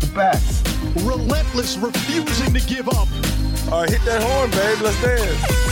The best. Relentless, refusing to give up. All right, hit that horn, babe. Let's dance.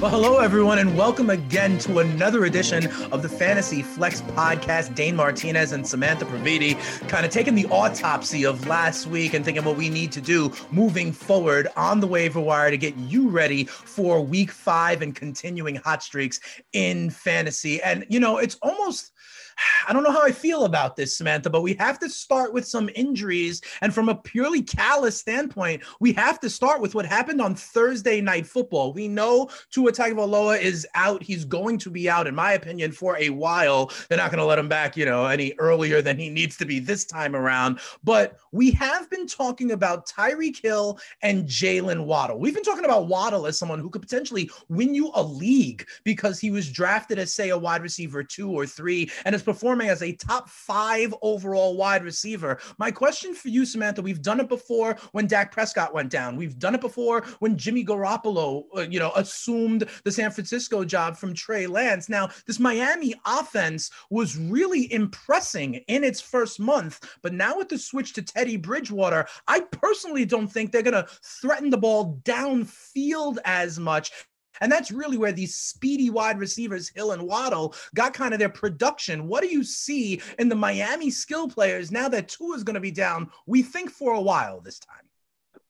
Well, hello, everyone, and welcome again to another edition of the Fantasy Flex podcast. Dane Martinez and Samantha Praviti kind of taking the autopsy of last week and thinking what we need to do moving forward on the waiver wire to get you ready for week five and continuing hot streaks in fantasy. And, you know, it's almost I don't know how I feel about this, Samantha, but we have to start with some injuries. And from a purely callous standpoint, we have to start with what happened on Thursday night football. We know Tua Tagovailoa is out. He's going to be out, in my opinion, for a while. They're not going to let him back, you know, any earlier than he needs to be this time around. But we have been talking about Tyreek Hill and Jaylen Waddle. We've been talking about Waddle as someone who could potentially win you a league because he was drafted as, say, a wide receiver two or three and is performing as a top five overall wide receiver. My question for you, Samantha, we've done it before when Dak Prescott went down. We've done it before when Jimmy Garoppolo, uh, you know, assumed the San Francisco job from Trey Lance. Now, this Miami offense was really impressing in its first month, but now with the switch to Teddy Bridgewater, I personally don't think they're going to threaten the ball downfield as much. And that's really where these speedy wide receivers, Hill and Waddle, got kind of their production. What do you see in the Miami skill players now that Tua is going to be down, we think, for a while this time?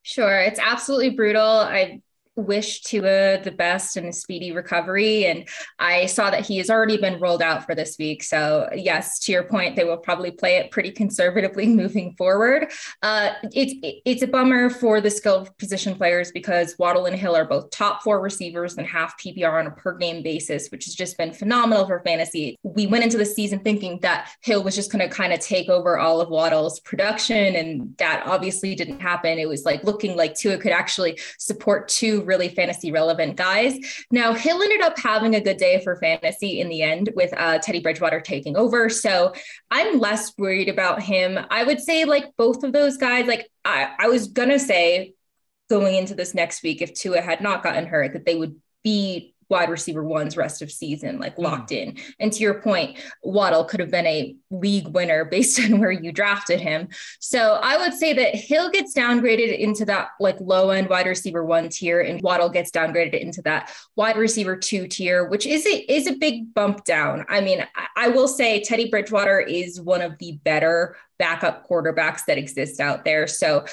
Sure. It's absolutely brutal. I wish Tua the best and a speedy recovery. And I saw that he has already been rolled out for this week. So, yes, to your point, they will probably play it pretty conservatively moving forward. Uh, it's it's a bummer for the skilled position players because Waddle and Hill are both top four receivers and half PPR on a per game basis, which has just been phenomenal for fantasy. We went into the season thinking that Hill was just going to kind of take over all of Waddle's production, and that obviously didn't happen. It was like looking like Tua could actually support two really fantasy relevant guys. Now, Hill ended up having a good day for fantasy in the end with uh, Teddy Bridgewater taking over. So I'm less worried about him. I would say, like, both of those guys, like, I, I was going to say going into this next week, if Tua had not gotten hurt, that they would be wide receiver one's rest of season, like hmm. locked mm. in. And to your point, Waddle could have been a league winner based on where you drafted him. So I would say that Hill gets downgraded into that like low end wide receiver one tier, and Waddle gets downgraded into that wide receiver two tier, which is a is a big bump down. I mean, I, I will say Teddy Bridgewater is one of the better backup quarterbacks that exist out there. So,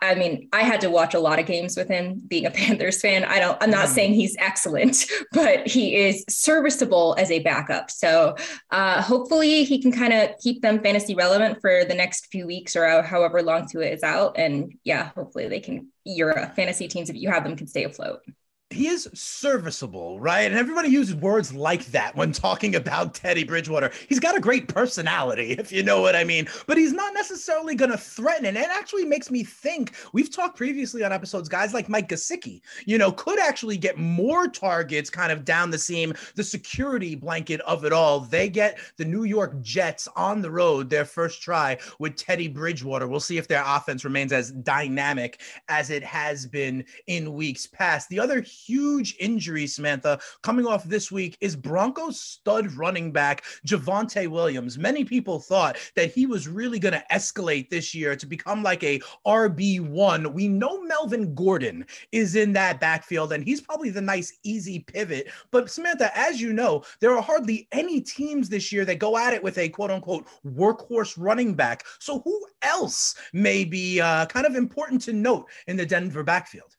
I, mean, I had to watch a lot of games with him being a Panthers fan. I don't, I'm not mm. saying he's excellent, but he is serviceable as a backup. So, uh, hopefully he can kind of keep them fantasy relevant for the next few weeks or however long Tua is out. And yeah, hopefully they can, your fantasy teams, if you have them, can stay afloat he is serviceable, right? And everybody uses words like that when talking about Teddy Bridgewater. He's got a great personality, if you know what I mean, but he's not necessarily going to threaten. And it actually makes me think we've talked previously on episodes, guys like Mike Gesicki, you know, could actually get more targets kind of down the seam, the security blanket of it all. They get the New York Jets on the road, their first try with Teddy Bridgewater. We'll see if their offense remains as dynamic as it has been in weeks past. The other huge injury, Samantha, coming off this week is Broncos stud running back Javonte Williams. Many people thought that he was really going to escalate this year to become like a RB1. We know Melvin Gordon is in that backfield, and he's probably the nice, easy pivot. But Samantha, as you know, there are hardly any teams this year that go at it with a quote unquote workhorse running back. So who else may be uh, kind of important to note in the Denver backfield?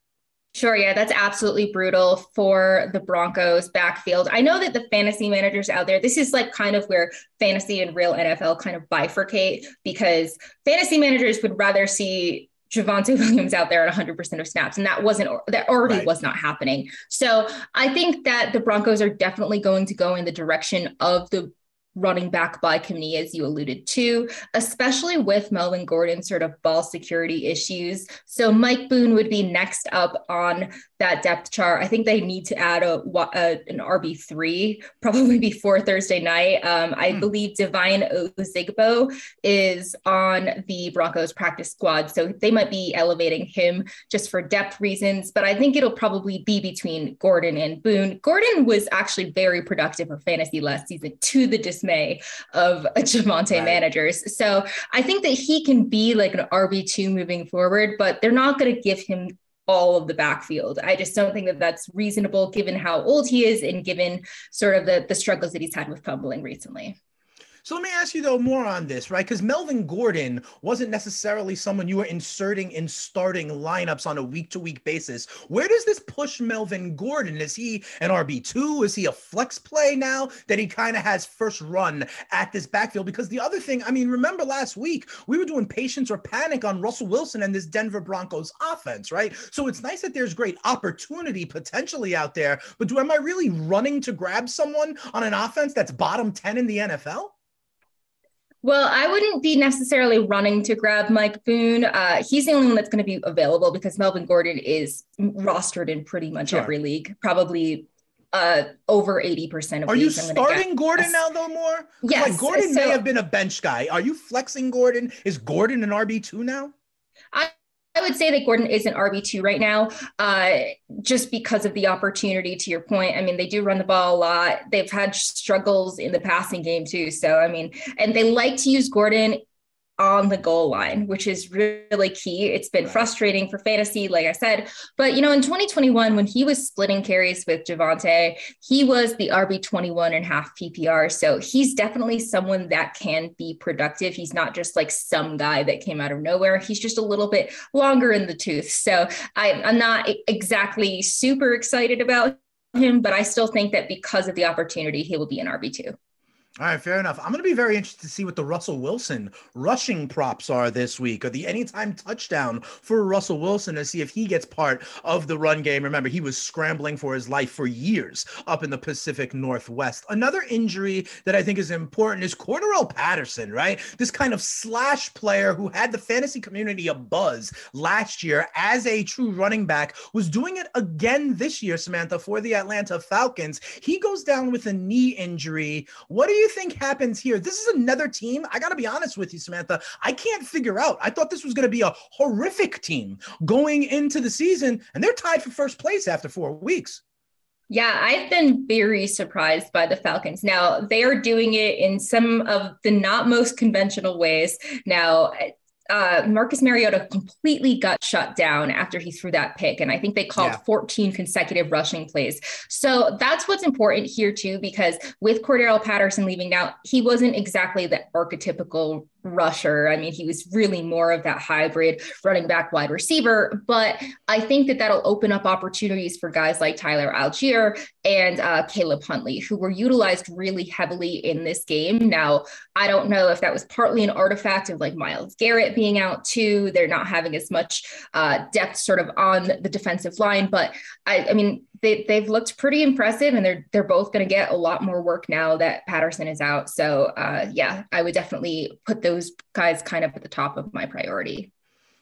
Sure. Yeah, that's absolutely brutal for the Broncos backfield. I know that the fantasy managers out there, this is like kind of where fantasy and real NFL kind of bifurcate because fantasy managers would rather see Javonte Williams out there at 100% of snaps. And that wasn't, that already right. was not happening. So I think that the Broncos are definitely going to go in the direction of the running back by committee, as you alluded to, especially with Melvin Gordon's sort of ball security issues. So Mike Boone would be next up on that depth chart. I think they need to add a, a an RB three probably before Thursday night. Um, I mm. believe Devine Ozigbo is on the Broncos practice squad, so they might be elevating him just for depth reasons. But I think it'll probably be between Gordon and Boone. Gordon was actually very productive for fantasy last season, to the dismay of Javonte right. managers. So I think that he can be like an RB two moving forward, but they're not going to give him all of the backfield. I just don't think that that's reasonable given how old he is and given sort of the, the struggles that he's had with fumbling recently. So let me ask you though more on this, right? Because Melvin Gordon wasn't necessarily someone you were inserting in starting lineups on a week to week basis. Where does this push Melvin Gordon? Is he an RB2? Is he a flex play now that he kind of has first run at this backfield? Because the other thing, I mean, remember last week we were doing patience or panic on Russell Wilson and this Denver Broncos offense, right? So it's nice that there's great opportunity potentially out there, but do am I really running to grab someone on an offense that's bottom 10 in the NFL? Well, I wouldn't be necessarily running to grab Mike Boone. Uh, he's the only one that's going to be available because Melvin Gordon is rostered in pretty much sure. every league, probably uh, over 80% of Are you starting Gordon now though more? Yes. Like Gordon so, may have been a bench guy. Are you flexing Gordon? Is Gordon an RB2 now? I I would say that Gordon is an RB2 right now, uh, just because of the opportunity to your point. I mean, they do run the ball a lot. They've had struggles in the passing game too. So, I mean, and they like to use Gordon on the goal line, which is really key. It's been frustrating for fantasy, like I said. But, you know, in 2021, when he was splitting carries with Javonte, he was the RB 21 and half PPR. So he's definitely someone that can be productive. He's not just like some guy that came out of nowhere. He's just a little bit longer in the tooth. So I, I'm not exactly super excited about him, but I still think that because of the opportunity, he will be an RB2. All right, fair enough. I'm going to be very interested to see what the Russell Wilson rushing props are this week, or the anytime touchdown for Russell Wilson to see if he gets part of the run game. Remember, he was scrambling for his life for years up in the Pacific Northwest. Another injury that I think is important is Cordarrelle Patterson, right? This kind of slash player who had the fantasy community a buzz last year as a true running back was doing it again this year, Samantha, for the Atlanta Falcons. He goes down with a knee injury. What do you you think happens here? This is another team. I got to be honest with you, Samantha. I can't figure out. I thought this was going to be a horrific team going into the season, and they're tied for first place after four weeks. Yeah, I've been very surprised by the Falcons. Now, they are doing it in some of the not most conventional ways. Now, uh, Marcus Mariota completely got shut down after he threw that pick. And I think they called yeah. 14 consecutive rushing plays. So that's what's important here, too, because with Cordarrelle Patterson leaving now, he wasn't exactly the archetypical rusher. I mean, he was really more of that hybrid running back wide receiver. But I think that that'll open up opportunities for guys like Tyler Allgeier and uh, Caleb Huntley, who were utilized really heavily in this game. Now, I don't know if that was partly an artifact of like Myles Garrett being out too. They're not having as much uh, depth sort of on the defensive line. But I, I mean, they, they've looked pretty impressive and they're they're both going to get a lot more work now that Patterson is out. So uh, yeah, I would definitely put those guys kind of at the top of my priority.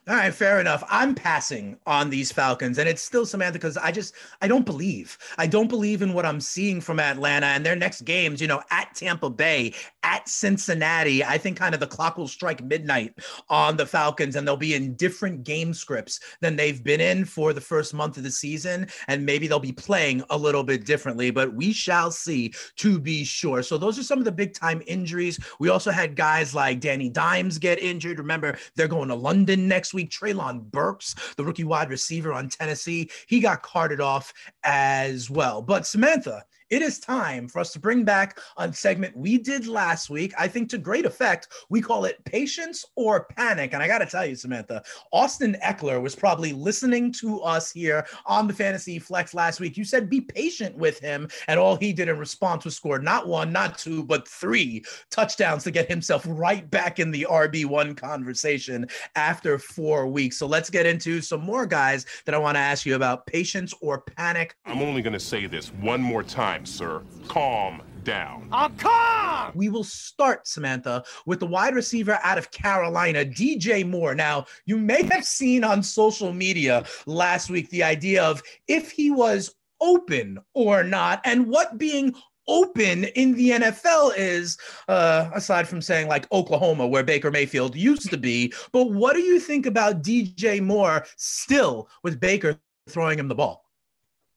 All right, fair enough. I'm passing on these Falcons, and it's still Samantha because I just I don't believe. I don't believe in what I'm seeing from Atlanta and their next games. You know, at Tampa Bay, at Cincinnati. I think kind of the clock will strike midnight on the Falcons, and they'll be in different game scripts than they've been in for the first month of the season, and maybe they'll be playing a little bit differently. But we shall see to be sure. So those are some of the big time injuries. We also had guys like Danny Dimes get injured. Remember, they're going to London next week. Treylon Burks, the rookie wide receiver on Tennessee, he got carted off as well. But Samantha, it is time for us to bring back a segment we did last week. I think to great effect. We call it patience or panic. And I got to tell you, Samantha, Austin Ekeler was probably listening to us here on the Fantasy Flex last week. You said be patient with him. And all he did in response was score not one, not two, but three touchdowns to get himself right back in the RB1 conversation after four weeks. So let's get into some more guys that I want to ask you about patience or panic. I'm only going to say this one more time sir. Calm down. I'm calm. We will start, Samantha, with the wide receiver out of Carolina, DJ Moore. Now, you may have seen on social media last week the idea of if he was open or not, and what being open in the NFL is, uh, aside from saying like Oklahoma, where Baker Mayfield used to be. But what do you think about DJ Moore still with Baker throwing him the ball?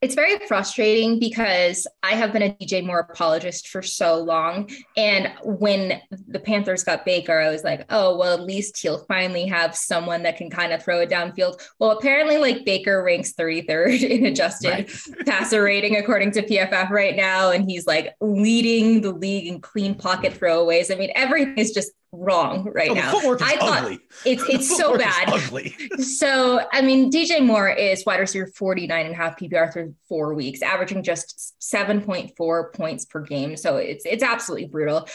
It's very frustrating because I have been a DJ Moore apologist for so long. And when the Panthers got Baker, I was like, oh, well, at least he'll finally have someone that can kind of throw it downfield. Well, apparently, like Baker ranks 33rd in adjusted right. passer rating according to PFF right now. And he's like leading the league in clean pocket throwaways. I mean, everything is just wrong right oh, now. I thought ugly. it's it's so bad. Ugly. so I mean, DJ Moore is wide receiver 49 and a half PPR through four weeks, averaging just 7.4 points per game. So it's it's absolutely brutal.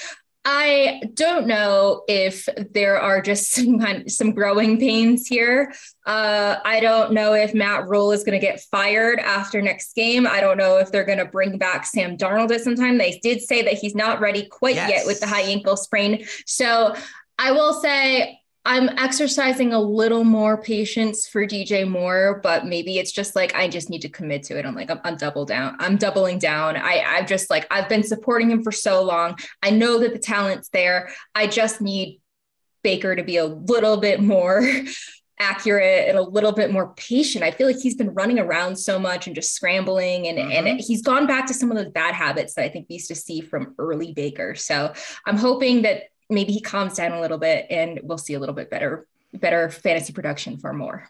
I don't know if there are just some some growing pains here. Uh, I don't know if Matt Rhule is going to get fired after next game. I don't know if they're going to bring back Sam Darnold at some time. They did say that he's not ready quite yes. yet with the high ankle sprain. So I will say I'm exercising a little more patience for DJ Moore, but maybe it's just like I just need to commit to it. I'm like I'm, I'm double down. I'm doubling down. I I've just like I've been supporting him for so long. I know that the talent's there. I just need Baker to be a little bit more accurate and a little bit more patient. I feel like he's been running around so much and just scrambling and, mm-hmm. and he's gone back to some of those bad habits that I think we used to see from early Baker. So I'm hoping that maybe he calms down a little bit and we'll see a little bit better better fantasy production for more.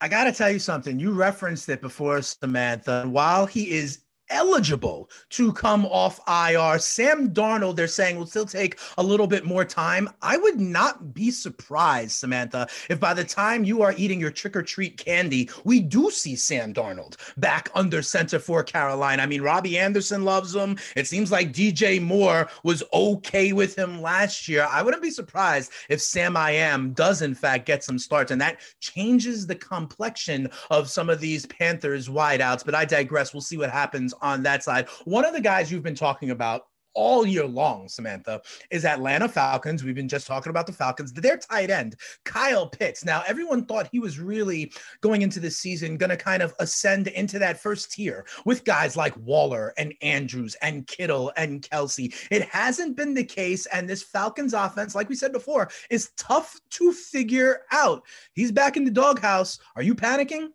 I got to tell you something. You referenced it before, Samantha. While he is eligible to come off IR. Sam Darnold, they're saying, will still take a little bit more time. I would not be surprised, Samantha, if by the time you are eating your trick or treat candy, we do see Sam Darnold back under center for Carolina. I mean, Robbie Anderson loves him. It seems like DJ Moore was okay with him last year. I wouldn't be surprised if Sam I am does, in fact, get some starts, and that changes the complexion of some of these Panthers wideouts. But I digress. We'll see what happens on that side. One of the guys you've been talking about all year long, Samantha, is Atlanta Falcons. We've been just talking about the Falcons. Their tight end, Kyle Pitts. Now, everyone thought he was really going into this season going to kind of ascend into that first tier with guys like Waller and Andrews and Kittle and Kelsey. It hasn't been the case. And this Falcons offense, like we said before, is tough to figure out. He's back in the doghouse. Are you panicking?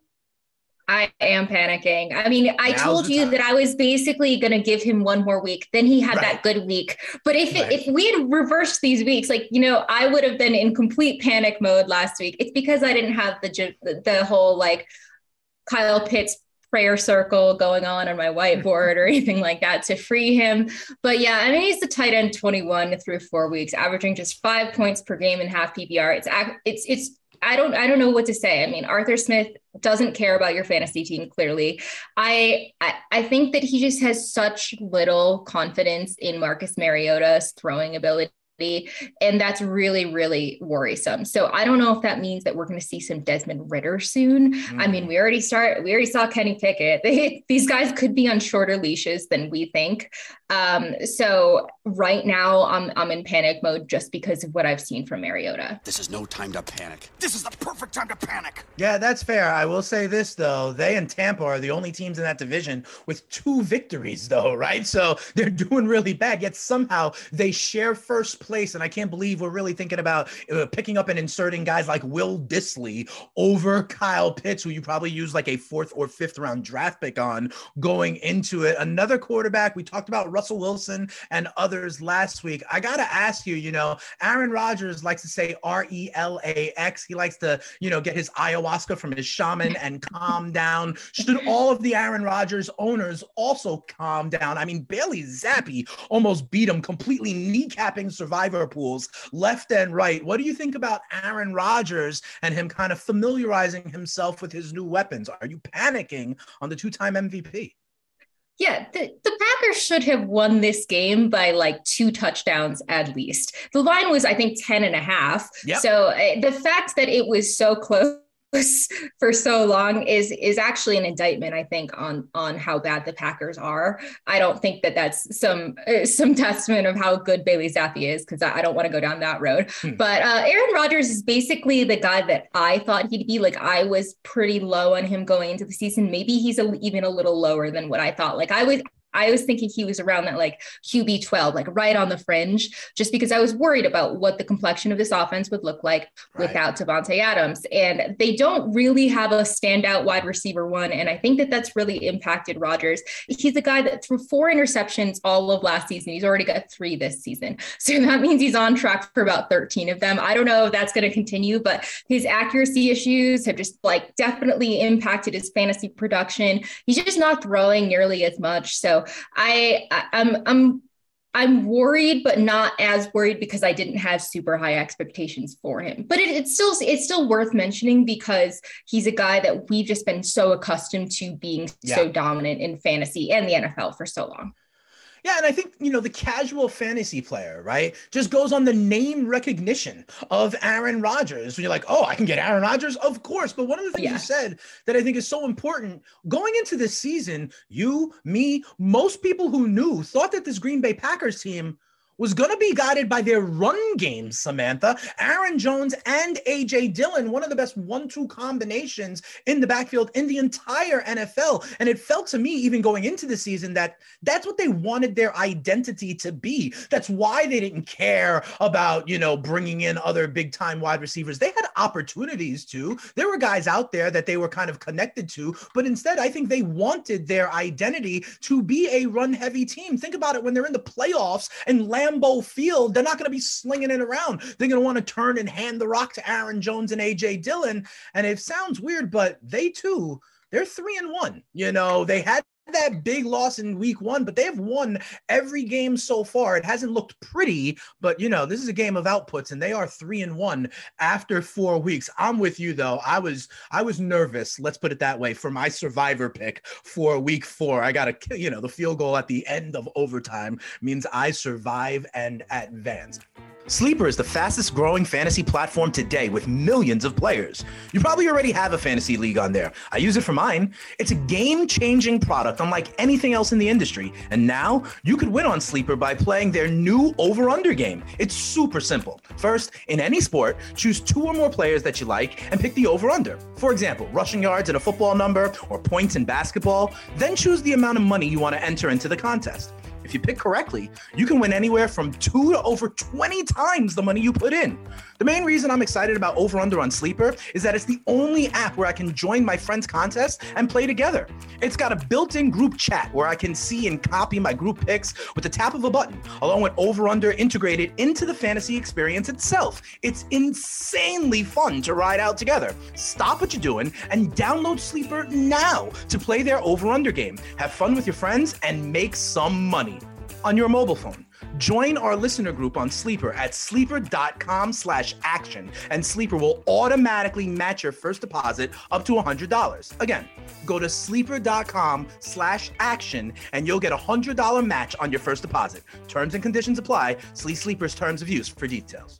I am panicking. I mean, I Now's told you time. that I was basically going to give him one more week. Then he had right. that good week. But if right. if we had reversed these weeks, like you know, I would have been in complete panic mode last week. It's because I didn't have the the whole like Kyle Pitts prayer circle going on on my whiteboard or anything like that to free him. But yeah, I mean, he's the tight end 21 through four weeks, averaging just five points per game in half PPR. It's it's it's I don't I don't know what to say. I mean, Arthur Smith doesn't care about your fantasy team clearly. I, I I think that he just has such little confidence in Marcus Mariota's throwing ability and that's really, really worrisome. So I don't know if that means that we're going to see some Desmond Ridder soon. Mm. I mean, we already start, we already saw Kenny Pickett. They, these guys could be on shorter leashes than we think. Um, so right now I'm, I'm in panic mode just because of what I've seen from Mariota. This is no time to panic. This is the perfect time to panic. Yeah, that's fair. I will say this though. They and Tampa are the only teams in that division with two victories though, right? So they're doing really bad, yet somehow they share first place. And I can't believe we're really thinking about uh, picking up and inserting guys like Will Dissly over Kyle Pitts, who you probably use like a fourth or fifth round draft pick on going into it. Another quarterback, we talked about Russell Wilson and others last week. I got to ask you, you know, Aaron Rodgers likes to say R E L A X. He likes to, you know, get his ayahuasca from his shaman and calm down. Should all of the Aaron Rodgers owners also calm down? I mean, Bailey Zappe almost beat him, completely kneecapping survivor pools left and right. What do you think about Aaron Rodgers and him kind of familiarizing himself with his new weapons? Are you panicking on the two time MVP? Yeah, the, the Should have won this game by like two touchdowns at least. The line was, I think, 10 and a half. Yep. So uh, the fact that it was so close for so long is is actually an indictment i think on on how bad the packers are i don't think that that's some uh, some testament of how good bailey zappe is because I, I, don't want to go down that road hmm. but uh, aaron rodgers is basically the guy that i thought he'd be like i was pretty low on him going into the season maybe he's a, even a little lower than what i thought like i was I was thinking he was around that like QB 12, like right on the fringe, just because I was worried about what the complexion of this offense would look like right. without Davante Adams. And they don't really have a standout wide receiver one. And I think that that's really impacted Rodgers. He's a guy that threw four interceptions all of last season. He's already got three this season. So that means he's on track for about 13 of them. I don't know if that's going to continue, but his accuracy issues have just like definitely impacted his fantasy production. He's just not throwing nearly as much. So I, I I'm I'm I'm worried, but not as worried because I didn't have super high expectations for him. But it, it's still it's still worth mentioning because he's a guy that we've just been so accustomed to being yeah. so dominant in fantasy and the NFL for so long. Yeah, and I think, you know, the casual fantasy player, right, just goes on the name recognition of Aaron Rodgers. When you're like, oh, I can get Aaron Rodgers? Of course. But one of the things yeah. you said that I think is so important going into this season, you, me, most people who knew thought that this Green Bay Packers team was going to be guided by their run game, Samantha. Aaron Jones and AJ Dillon, one of the best one two combinations in the backfield in the entire NFL. And it felt to me, even going into the season, that that's what they wanted their identity to be. That's why they didn't care about, you know, bringing in other big time wide receivers. They had opportunities to. There were guys out there that they were kind of connected to, but instead, I think they wanted their identity to be a run heavy team. Think about it when they're in the playoffs and Lamb Lambeau Field, they're not going to be slinging it around. They're going to want to turn and hand the rock to Aaron Jones and AJ Dillon. And it sounds weird, but they too, they're three and one. You know, they had that big loss in week one, but they have won every game so far. It hasn't looked pretty, but you know, this is a game of outputs and they are three and one after four weeks. I'm with you though. I was I was nervous, let's put it that way, for my survivor pick for week four. I gotta you know, the field goal at the end of overtime means I survive and advance. Sleeper is the fastest growing fantasy platform today with millions of players. You probably already have a fantasy league on there. I use it for mine. It's a game changing product unlike anything else in the industry. And now you could win on Sleeper by playing their new over under game. It's super simple. First, in any sport, choose two or more players that you like and pick the over under. For example, rushing yards in a football number or points in basketball. Then choose the amount of money you want to enter into the contest. If you pick correctly, you can win anywhere from two to over 20 times the money you put in. The main reason I'm excited about Over Under on Sleeper is that it's the only app where I can join my friends' contests and play together. It's got a built in group chat where I can see and copy my group picks with the tap of a button, along with Over Under integrated into the fantasy experience itself. It's insanely fun to ride out together. Stop what you're doing and download Sleeper now to play their Over Under game. Have fun with your friends and make some money on your mobile phone. Join our listener group on Sleeper at sleeper.com slash action, and Sleeper will automatically match your first deposit up to $100. Again, go to sleeper.com slash action, and you'll get a $100 match on your first deposit. Terms and conditions apply. See Sleeper's terms of use for details.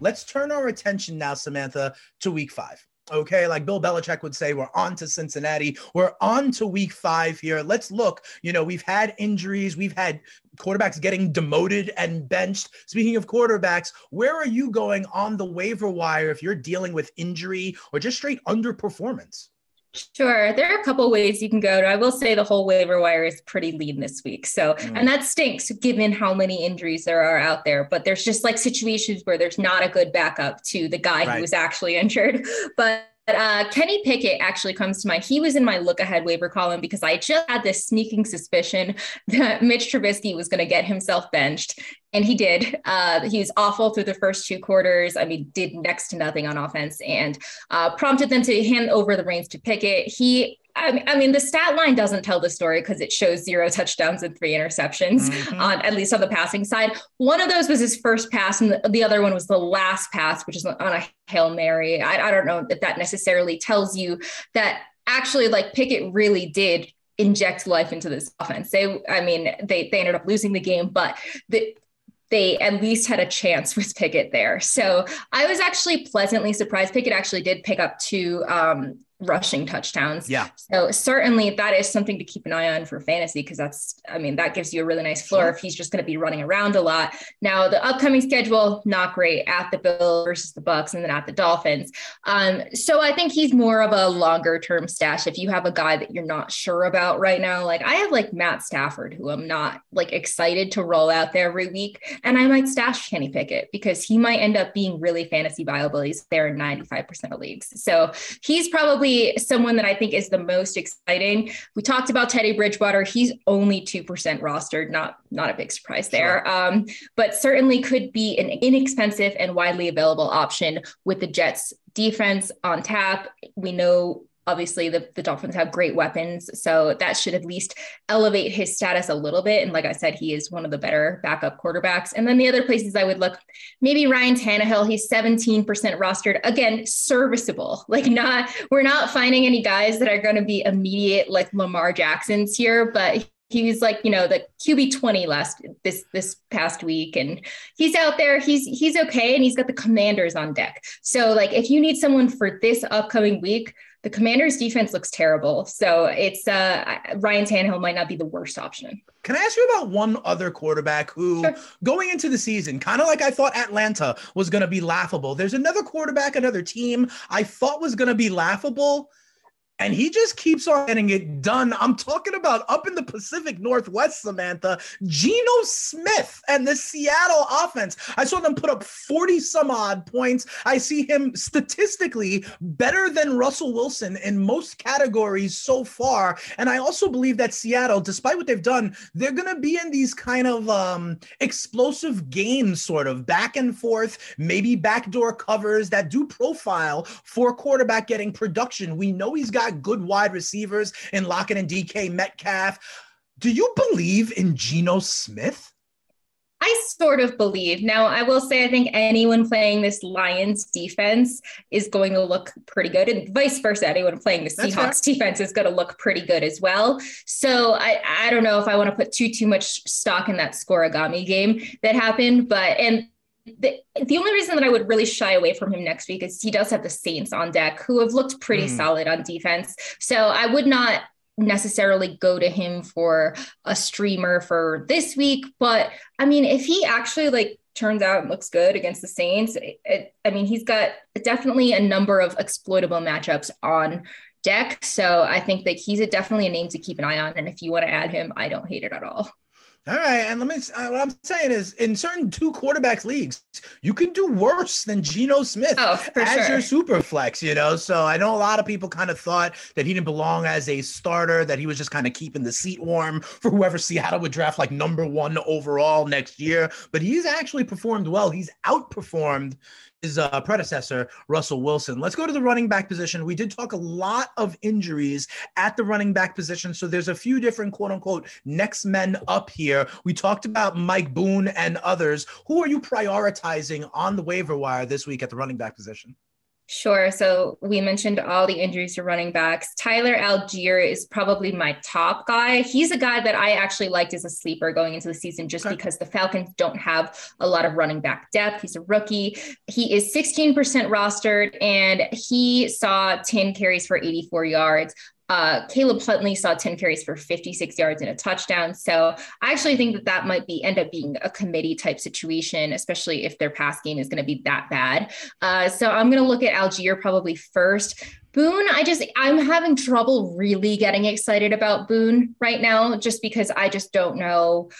Let's turn our attention now, Samantha, to week five. Okay, like Bill Belichick would say, we're on to Cincinnati. We're on to week five here. Let's look. You know, we've had injuries, we've had quarterbacks getting demoted and benched. Speaking of quarterbacks, where are you going on the waiver wire if you're dealing with injury or just straight underperformance? Sure. There are a couple ways you can go. I will say the whole waiver wire is pretty lean this week. So, mm. and that stinks given how many injuries there are out there. But there's just like situations where there's not a good backup to the guy right. who was actually injured. But uh, Kenny Pickett actually comes to mind. He was in my look ahead waiver column because I just had this sneaking suspicion that Mitch Trubisky was going to get himself benched. And he did. Uh, he was awful through the first two quarters. I mean, did next to nothing on offense and uh, prompted them to hand over the reins to Pickett. He I mean, the stat line doesn't tell the story because it shows zero touchdowns and three interceptions mm-hmm. on at least on the passing side. One of those was his first pass, and the, the other one was the last pass, which is on a hail mary. I, I don't know if that necessarily tells you that actually, like Pickett really did inject life into this offense. They, I mean, they they ended up losing the game, but the they at least had a chance with Pickett there. So I was actually pleasantly surprised. Pickett actually did pick up two um, rushing touchdowns. Yeah. So certainly that is something to keep an eye on for fantasy because that's, I mean, that gives you a really nice floor sure. if he's just going to be running around a lot. Now the upcoming schedule, not great at the Bills versus the Bucs and then at the Dolphins. Um, so I think he's more of a longer term stash. If you have a guy that you're not sure about right now, like I have like Matt Stafford, who I'm not like excited to roll out there every week. And I might stash Kenny Pickett because he might end up being really fantasy viable. He's there in 95% of leagues. So he's probably probably someone that I think is the most exciting. We talked about Teddy Bridgewater. He's only 2% rostered, not, not a big surprise there. Sure. Um, but certainly could be an inexpensive and widely available option with the Jets defense on tap. We know obviously the, the Dolphins have great weapons. So that should at least elevate his status a little bit. And like I said, he is one of the better backup quarterbacks. And then the other places I would look, maybe Ryan Tannehill, he's 17% rostered. Again, serviceable. Like not, we're not finding any guys that are going to be immediate like Lamar Jacksons here, but he was like you know the qb 20 last this this past week and he's out there he's he's okay and he's got the commanders on deck so like if you need someone for this upcoming week the Commanders' defense looks terrible. So it's uh, Ryan Tannehill might not be the worst option. Can I ask you about one other quarterback who, sure. going into the season, kind of like I thought Atlanta was going to be laughable? There's another quarterback, another team I thought was going to be laughable and he just keeps on getting it done. I'm talking about up in the Pacific Northwest, Samantha, Geno Smith and the Seattle offense. I saw them put up 40 some odd points. I see him statistically better than Russell Wilson in most categories so far. And I also believe that Seattle, despite what they've done, they're going to be in these kind of um, explosive games, sort of back and forth, maybe backdoor covers that do profile for quarterback getting production. We know he's got got good wide receivers in Lockett and DK Metcalf. Do you believe in Geno Smith? I sort of believe. Now, I will say, I think anyone playing this Lions defense is going to look pretty good, and vice versa. Anyone playing the Seahawks defense is going to look pretty good as well. So, I, I don't know if I want to put too too much stock in that scorigami game that happened, but and the, the only reason that I would really shy away from him next week is he does have the Saints on deck who have looked pretty mm. solid on defense. So I would not necessarily go to him for a streamer for this week. But I mean, if he actually like turns out and looks good against the Saints, it, it, I mean, he's got definitely a number of exploitable matchups on deck. So I think that he's a, definitely a name to keep an eye on. And if you want to add him, I don't hate it at all. All right, and let me. Uh, what I'm saying is, in certain two quarterbacks leagues, you can do worse than Geno Smith oh, as sure. your super flex. You know, so I know a lot of people kind of thought that he didn't belong as a starter, that he was just kind of keeping the seat warm for whoever Seattle would draft like number one overall next year. But he's actually performed well. He's outperformed his uh, predecessor, Russell Wilson. Let's go to the running back position. We did talk a lot of injuries at the running back position. So there's a few different quote unquote next men up here. We talked about Mike Boone and others. Who are you prioritizing on the waiver wire this week at the running back position? Sure. So we mentioned all the injuries to running backs. Tyler Allgeier is probably my top guy. He's a guy that I actually liked as a sleeper going into the season just okay. because the Falcons don't have a lot of running back depth. He's a rookie. He is 16% rostered and he saw 10 carries for 84 yards. Uh, Caleb Huntley saw 10 carries for 56 yards and a touchdown. So I actually think that that might be end up being a committee type situation, especially if their pass game is going to be that bad. Uh, so I'm going to look at Allgeier probably first. Boone, I just I'm having trouble really getting excited about Boone right now, just because I just don't know.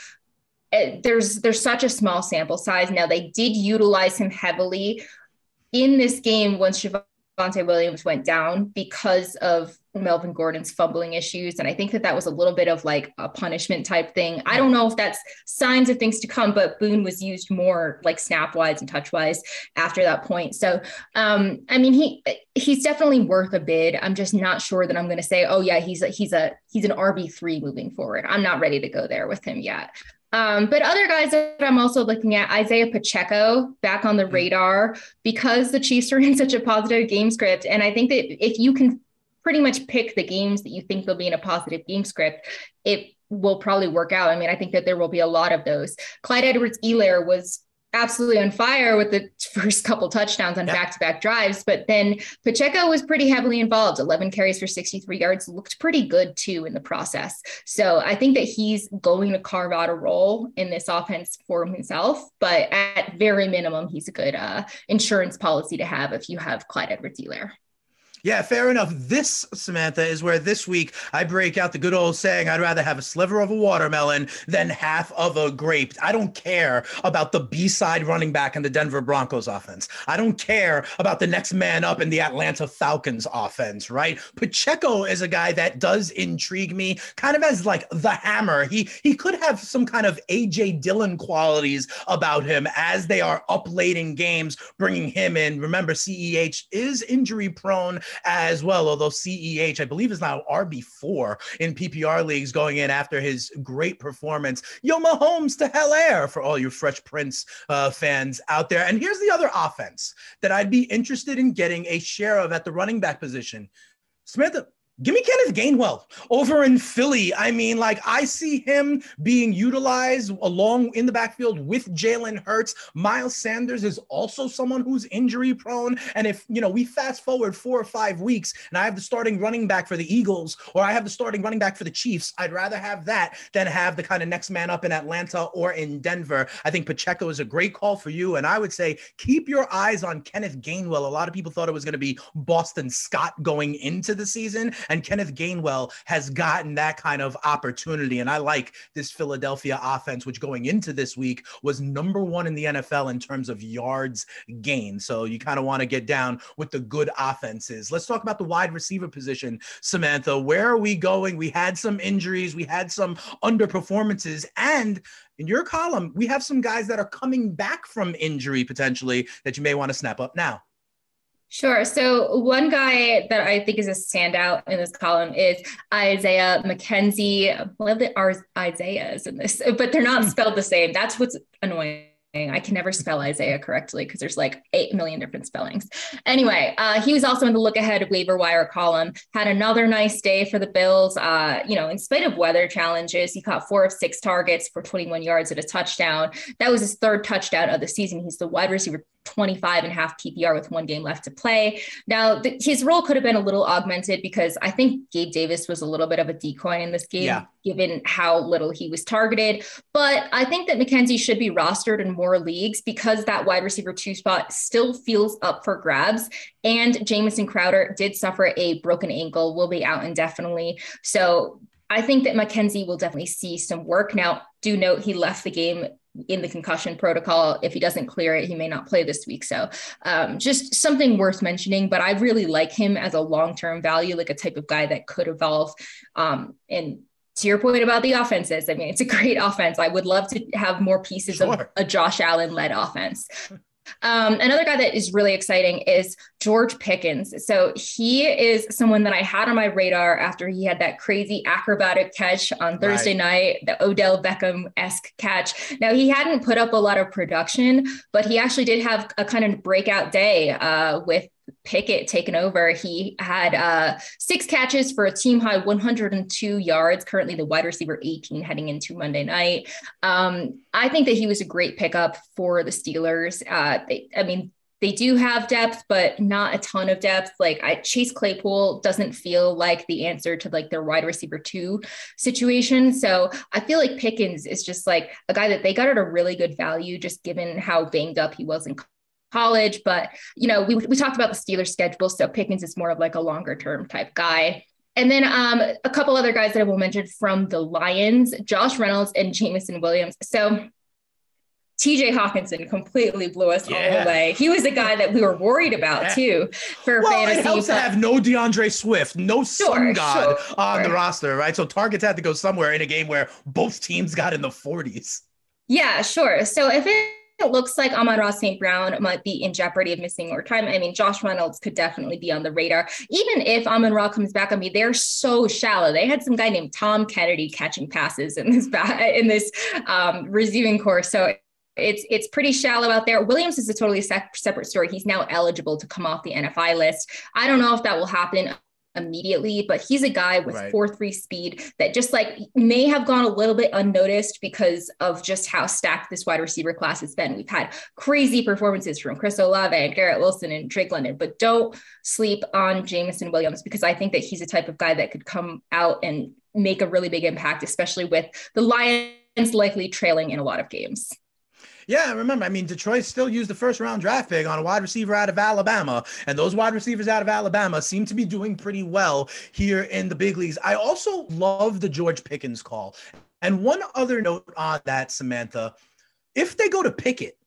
It, there's there's such a small sample size now. They did utilize him heavily in this game once Javon Javonte Williams went down because of Melvin Gordon's fumbling issues. And I think that that was a little bit of like a punishment type thing. I don't know if that's signs of things to come, but Boone was used more like snap wise and touch wise after that point. So, um, I mean, he he's definitely worth a bid. I'm just not sure that I'm going to say, oh yeah, he's a, he's a he's an RB three moving forward. I'm not ready to go there with him yet. Um, but other guys that I'm also looking at, Isaiah Pacheco back on the mm. radar because the Chiefs are in such a positive game script. And I think that if you can pretty much pick the games that you think they'll be in a positive game script, it will probably work out. I mean, I think that there will be a lot of those. Clyde Edwards Helaire was absolutely on fire with the first couple touchdowns on back to back drives. But then Pacheco was pretty heavily involved 11 carries for 63 yards, looked pretty good too in the process. So I think that he's going to carve out a role in this offense for himself. But at very minimum, he's a good uh, insurance policy to have if you have Clyde Edwards. Yeah, fair enough. This, Samantha, is where this week I break out the good old saying I'd rather have a sliver of a watermelon than half of a grape. I don't care about the B side running back in the Denver Broncos offense. I don't care about the next man up in the Atlanta Falcons offense, right? Pacheco is a guy that does intrigue me kind of as like the hammer. He he could have some kind of AJ Dillon qualities about him as they are uplading games, bringing him in. Remember, CEH is injury prone as well. Although CEH, I believe, is now RB4 in PPR leagues going in after his great performance. Yo, Mahomes to hell air for all you Fresh Prince uh, fans out there. And here's the other offense that I'd be interested in getting a share of at the running back position. Samantha, Give me Kenneth Gainwell over in Philly. I mean, like I see him being utilized along in the backfield with Jalen Hurts. Miles Sanders is also someone who's injury prone. And if you know we fast forward four or five weeks and I have the starting running back for the Eagles or I have the starting running back for the Chiefs, I'd rather have that than have the kind of next man up in Atlanta or in Denver. I think Pacheco is a great call for you. And I would say keep your eyes on Kenneth Gainwell. A lot of people thought it was going to be Boston Scott going into the season. And Kenneth Gainwell has gotten that kind of opportunity. And I like this Philadelphia offense, which going into this week was number one in the NFL in terms of yards gained. So you kind of want to get down with the good offenses. Let's talk about the wide receiver position, Samantha. Where are we going? We had some injuries, we had some underperformances, and in your column, we have some guys that are coming back from injury potentially that you may want to snap up now. Sure. So one guy that I think is a standout in this column is Isaiah McKenzie. One of the Isaiahs in this, but they're not spelled the same. That's what's annoying. I can never spell Isaiah correctly because there's like 8 million different spellings. Anyway, uh, he was also in the look ahead waiver wire column, had another nice day for the Bills. Uh, you know, in spite of weather challenges, he caught four of six targets for 21 yards at a touchdown. That was his third touchdown of the season. He's the wide receiver 25 and a half PPR with one game left to play. Now, his role could have been a little augmented because I think Gabe Davis was a little bit of a decoy in this game, yeah. Given how little he was targeted. But I think that McKenzie should be rostered in more leagues because that wide receiver two spot still feels up for grabs. And Jamison Crowder did suffer a broken ankle, will be out indefinitely. So I think that McKenzie will definitely see some work. Now, do note he left the game in the concussion protocol. If he doesn't clear it, he may not play this week. So um, just something worth mentioning. But I really like him as a long term value, like a type of guy that could evolve. Um, and to your point about the offenses, I mean, it's a great offense. I would love to have more pieces sure. of a Josh Allen led offense. Um, another guy that is really exciting is George Pickens. So he is someone that I had on my radar after he had that crazy acrobatic catch on Thursday right. night, the Odell Beckham esque catch. Now, he hadn't put up a lot of production, but he actually did have a kind of breakout day uh, with Pickett taken over, he had uh, six catches for a team high 102 yards, currently the wide receiver 18 heading into Monday night. Um, I think that he was a great pickup for the Steelers. Uh, they, I mean, they do have depth, but not a ton of depth. Like I, Chase Claypool doesn't feel like the answer to like their wide receiver two situation. So I feel like Pickens is just like a guy that they got at a really good value, just given how banged up he was in college. But, you know, we, we talked about the Steelers schedule. So Pickens is more of like a longer term type guy. And then um, a couple other guys that I will mention from the Lions, Josh Reynolds and Jameson Williams. So TJ Hockenson completely blew us yeah. all away. He was a guy that we were worried about yeah. too for well, fantasy. It helps but... to have no D'Andre Swift, no sure, sun god sure. on the roster, right? So targets had to go somewhere in a game where both teams got in the 40s. Yeah, sure. So if it it looks like Amon-Ra St. Brown might be in jeopardy of missing more time. I mean, Josh Reynolds could definitely be on the radar. Even if Amon Ra comes back, I mean, they're so shallow. They had some guy named Tom Kennedy catching passes in this in this um, receiving course. So it's it's pretty shallow out there. Williams is a totally separate story. He's now eligible to come off the NFI list. I don't know if that will happen immediately, but he's a guy with right. 4 3 speed that just like may have gone a little bit unnoticed because of just how stacked this wide receiver class has been. We've had crazy performances from Chris Olave and Garrett Wilson and Drake London, but don't sleep on Jameson Williams because I think that he's a type of guy that could come out and make a really big impact, especially with the Lions likely trailing in a lot of games. Yeah, remember, I mean, Detroit still used the first round draft pick on a wide receiver out of Alabama, and those wide receivers out of Alabama seem to be doing pretty well here in the big leagues. I also love the George Pickens call. And one other note on that, Samantha, if they go to Pickett,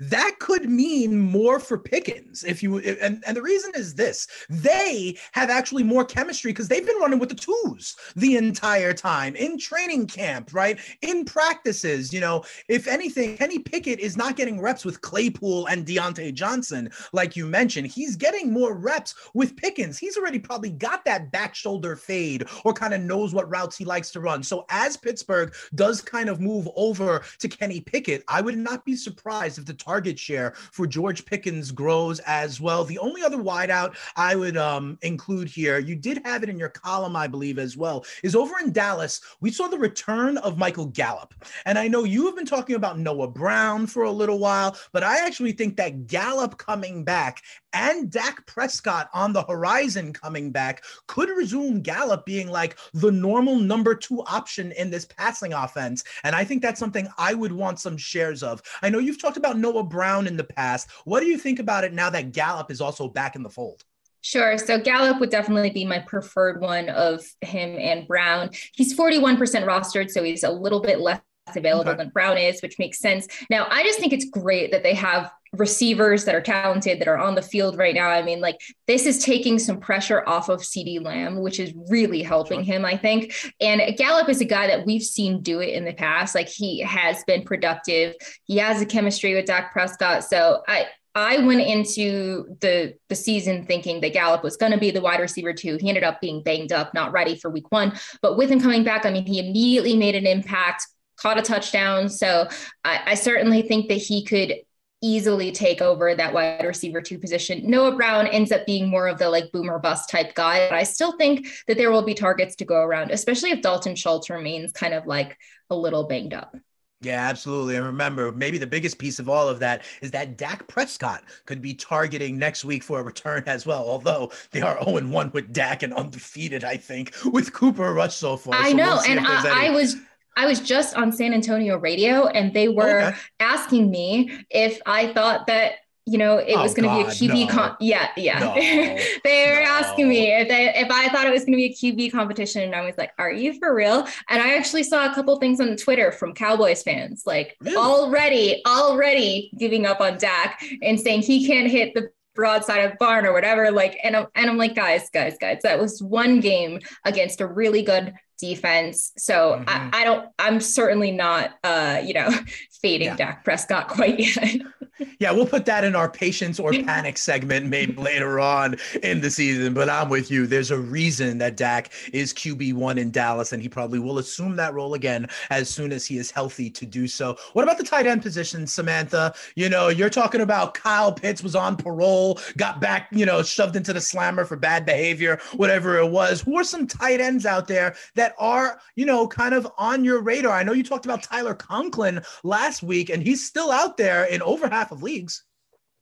that could mean more for Pickens if you and, and the reason is this they have actually more chemistry because they've been running with the twos the entire time in training camp, right? In practices, you know, if anything, Kenny Pickett is not getting reps with Claypool and Diontae Johnson, like you mentioned. He's getting more reps with Pickens. He's already probably got that back shoulder fade or kind of knows what routes he likes to run. So as Pittsburgh does kind of move over to Kenny Pickett, I would not be surprised if the target share for George Pickens grows as well. The only other wideout I would um, include here, you did have it in your column, I believe, as well, is over in Dallas. We saw the return of Michael Gallup. And I know you have been talking about Noah Brown for a little while, but I actually think that Gallup coming back and Dak Prescott on the horizon coming back could resume Gallup being like the normal number two option in this passing offense. And I think that's something I would want some shares of. I know you've talked about Noah Brown in the past. What do you think about it now that Gallup is also back in the fold? Sure. So Gallup would definitely be my preferred one of him and Brown. He's 41% rostered, so he's a little bit less available okay. than Brown is, which makes sense. Now, I just think it's great that they have receivers that are talented that are on the field right now. I mean, like this is taking some pressure off of CeeDee Lamb, which is really helping him, I think. And Gallup is a guy that we've seen do it in the past. Like he has been productive. He has a chemistry with Dak Prescott. So I I went into the the season thinking that Gallup was going to be the wide receiver too. He ended up being banged up, not ready for week one. But with him coming back, I mean, he immediately made an impact, caught a touchdown. So I, I certainly think that he could easily take over that wide receiver two position. Noah Brown ends up being more of the like boomer bust type guy, but I still think that there will be targets to go around, especially if Dalton Schultz remains kind of like a little banged up. Yeah, absolutely. And remember, maybe the biggest piece of all of that is that Dak Prescott could be targeting next week for a return as well. Although they are 0 1 with Dak and undefeated, I think, with Cooper Rush so far. I so know. We'll and I, I was I was just on San Antonio radio and they were okay. asking me if I thought that you know it oh, was going to be a QB no. con- yeah yeah no, they were no. asking me if they if I thought it was going to be a QB competition and I was like are you for real and I actually saw a couple things on Twitter from Cowboys fans like really? already already giving up on Dak and saying he can't hit the broadside of the barn or whatever like and I'm, and I'm like guys guys guys that was one game against a really good defense. So mm-hmm. I, I, don't, I'm certainly not, uh, you know, fading yeah. Dak Prescott quite yet. yeah, we'll put that in our patience or panic segment maybe later on in the season. But I'm with you. There's a reason that Dak is QB1 in Dallas, and he probably will assume that role again as soon as he is healthy to do so. What about the tight end position, Samantha? You know, you're talking about Kyle Pitts was on parole, got back, you know, shoved into the slammer for bad behavior, whatever it was. Who are some tight ends out there that are, you know, kind of on your radar? I know you talked about Tyler Conklin last week, and he's still out there in over half half of leagues.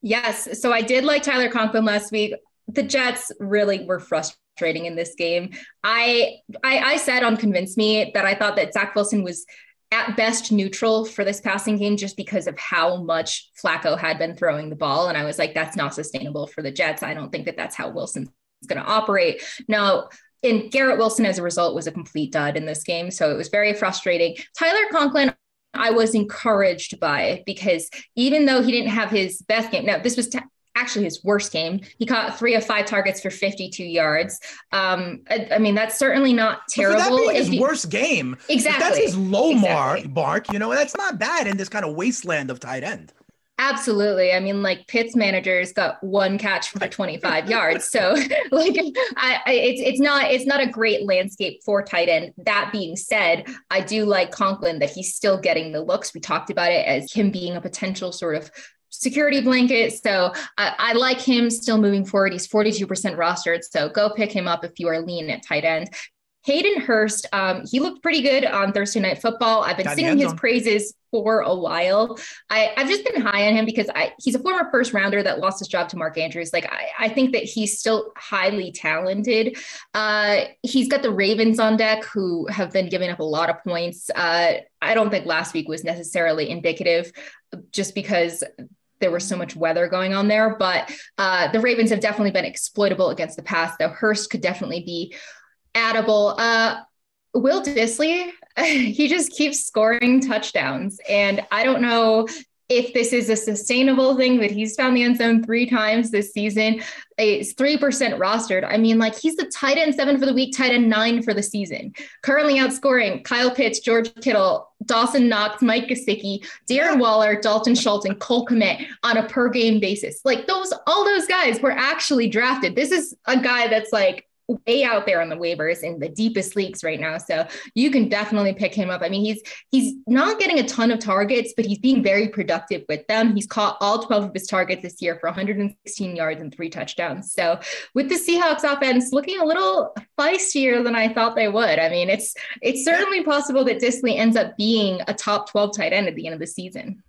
Yes. So I did like Tyler Conklin last week. The Jets really were frustrating in this game. I, I, I said on Convince Me that I thought that Zach Wilson was at best neutral for this passing game just because of how much Flacco had been throwing the ball. And I was like, that's not sustainable for the Jets. I don't think that that's how Wilson's going to operate. Now, and Garrett Wilson, as a result, was a complete dud in this game. So it was very frustrating. Tyler Conklin, I was encouraged by because even though he didn't have his best game, now this was t- actually his worst game. He caught three of five targets for 52 yards. Um, I, I mean, that's certainly not terrible. That his he, worst game. Exactly. That's his low exactly. mark, you know, that's not bad in this kind of wasteland of tight end. Absolutely. I mean, like Pitt's managers got one catch for 25 yards. So like I, I, it's it's not it's not a great landscape for tight end. That being said, I do like Conklin that he's still getting the looks. We talked about it as him being a potential sort of security blanket. So I, I, like him still moving forward. He's 42% rostered. So go pick him up if you are lean at tight end. Hayden Hurst, um, he looked pretty good on Thursday Night Football. I've been Got singing his praises for a while. I, have just been high on him because I, he's a former first rounder that lost his job to Mark Andrews. Like I, I think that he's still highly talented. Uh, he's got the Ravens on deck who have been giving up a lot of points. Uh, I don't think last week was necessarily indicative, just because there was so much weather going on there. But uh, the Ravens have definitely been exploitable against the pass. Though Hurst could definitely be addable. Uh, Will Dissly, he just keeps scoring touchdowns. And I don't know if this is a sustainable thing that he's found the end zone three times this season. It's 3% rostered. I mean, like he's the tight end seven for the week, tight end nine for the season. Currently outscoring Kyle Pitts, George Kittle, Dawson Knox, Mike Gesicki, Darren Waller, Dalton Schultz, and Cole Kmet on a per game basis. Like those, all those guys were actually drafted. This is a guy that's like way out there on the waivers in the deepest leagues right now. So you can definitely pick him up. I mean, he's he's not getting a ton of targets, but he's being very productive with them. He's caught all 12 of his targets this year for 116 yards and three touchdowns. So with the Seahawks offense looking a little feistier than I thought they would. I mean, it's it's certainly possible that Dissly ends up being a top 12 tight end at the end of the season.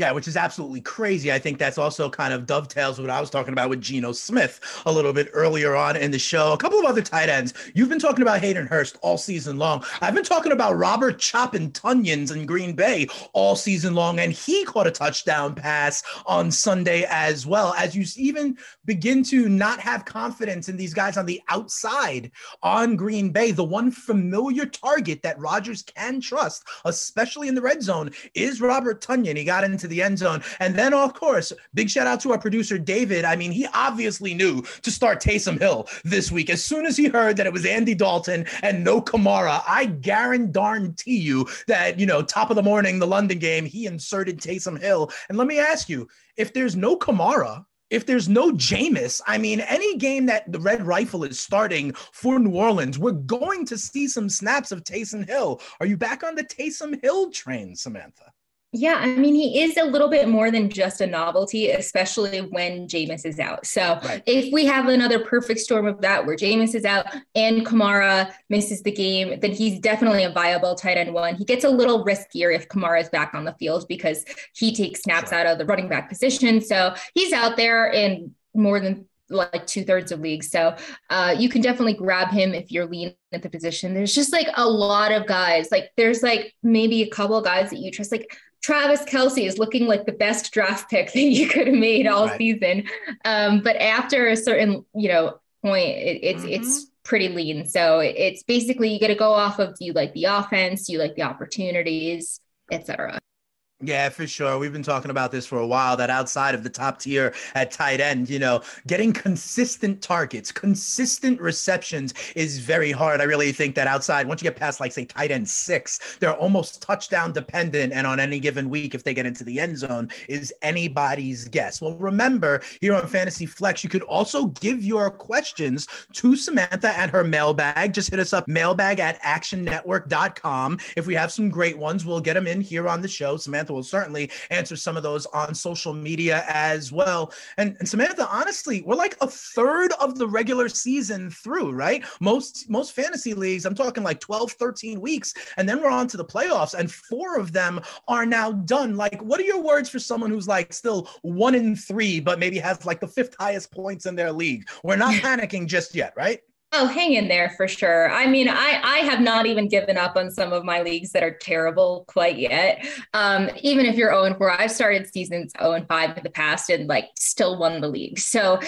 Yeah, which is absolutely crazy. I think that's also kind of dovetails what I was talking about with Geno Smith a little bit earlier on in the show. A couple of other tight ends. You've been talking about Hayden Hurst all season long. I've been talking about Robert Choppin Tonyan's in Green Bay all season long, and he caught a touchdown pass on Sunday as well. As you even begin to not have confidence in these guys on the outside on Green Bay, the one familiar target that Rodgers can trust, especially in the red zone, is Robert Tonyan. He got into the end zone. And then, of course, big shout out to our producer, David. I mean, he obviously knew to start Taysom Hill this week. As soon as he heard that it was Andy Dalton and no Kamara, I guarantee you that, you know, top of the morning, the London game, he inserted Taysom Hill. And let me ask you, if there's no Kamara, if there's no Jameis, I mean, any game that the Red Rifle is starting for New Orleans, we're going to see some snaps of Taysom Hill. Are you back on the Taysom Hill train, Samantha? Yeah, I mean, he is a little bit more than just a novelty, especially when Jameis is out. So right. if we have another perfect storm of that where Jameis is out and Kamara misses the game, then he's definitely a viable tight end one. He gets a little riskier if Kamara is back on the field because he takes snaps out of the running back position. So he's out there in more than like two thirds of leagues. So uh, you can definitely grab him if you're lean at the position. There's just like a lot of guys. Like there's like maybe a couple of guys that you trust. Like Travis Kelce is looking like the best draft pick that you could have made all right. season. Um, but after a certain, you know, point, it, it's mm-hmm. it's pretty lean. So it's basically you got to go off of you like the offense, you like the opportunities, etc. Yeah, for sure. We've been talking about this for a while that outside of the top tier at tight end, you know, getting consistent targets, consistent receptions is very hard. I really think that outside, once you get past, like, say, tight end six, they're almost touchdown dependent. And on any given week, if they get into the end zone, is anybody's guess. Well, remember, here on Fantasy Flex, you could also give your questions to Samantha and her mailbag. Just hit us up, mailbag at actionnetwork.com. If we have some great ones, we'll get them in here on the show. Samantha Samantha will certainly answer some of those on social media as well. And, and Samantha, honestly, we're like a third of the regular season through, right? Most most fantasy leagues, I'm talking like 12, 13 weeks, and then we're on to the playoffs, and four of them are now done. Like, what are your words for someone who's like still one in three, but maybe has like the fifth highest points in their league? We're not panicking just yet, right? Oh, hang in there for sure. I mean, I I have not even given up on some of my leagues that are terrible quite yet. Um, even if you're 0 4, I've started seasons 0 and 5 in the past and like still won the league. So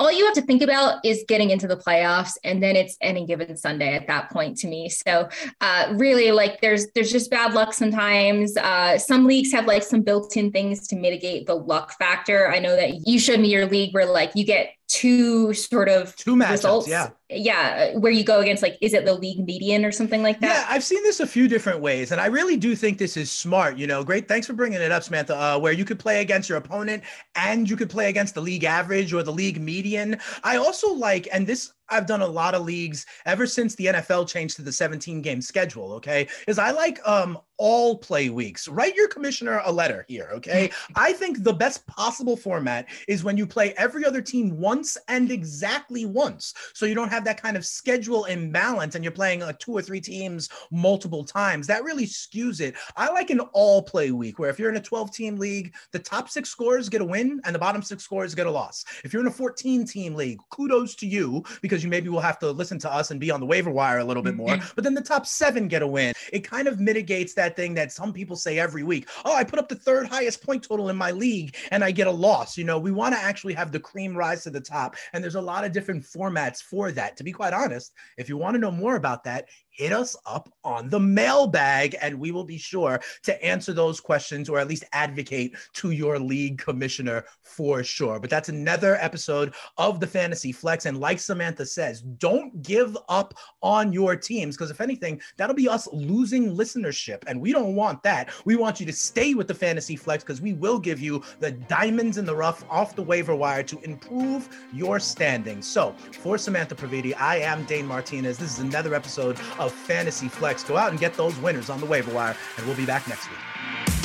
all you have to think about is getting into the playoffs, and then it's any given Sunday at that point to me. So uh, really, like there's there's just bad luck sometimes. Uh, some leagues have like some built-in things to mitigate the luck factor. I know that you showed me your league where like you get two sort of two matchups, results. yeah. yeah where you go against like is it the league median or something like that? Yeah i've seen this a few different ways and i really do think this is smart you know. Great thanks for bringing it up samantha uh, where you could play against your opponent and you could play against the league average or the league median. I also like and this I've done a lot of leagues ever since the NFL changed to the 17 game schedule. Okay. Is I like um, all play weeks. Write your commissioner a letter here. Okay. I think the best possible format is when you play every other team once and exactly once. So you don't have that kind of schedule imbalance and you're playing like two or three teams multiple times. That really skews it. I like an all play week where if you're in a 12 team league, the top six scores get a win and the bottom six scores get a loss. If you're in a 14 team league, kudos to you because because you maybe will have to listen to us and be on the waiver wire a little bit more. Mm-hmm. But then the top seven get a win. It kind of mitigates that thing that some people say every week. Oh, I put up the third highest point total in my league and I get a loss. You know, we want to actually have the cream rise to the top. And there's a lot of different formats for that. To be quite honest, if you want to know more about that, hit us up on the mailbag and we will be sure to answer those questions or at least advocate to your league commissioner for sure. But that's another episode of the Fantasy Flex. And like Samantha says, don't give up on your teams because if anything, that'll be us losing listenership. And we don't want that. We want you to stay with the Fantasy Flex because we will give you the diamonds in the rough off the waiver wire to improve your standing. So for Samantha Praviti, I am Dane Martinez. This is another episode of of Fantasy Flex. Go out and get those winners on the waiver wire, and we'll be back next week.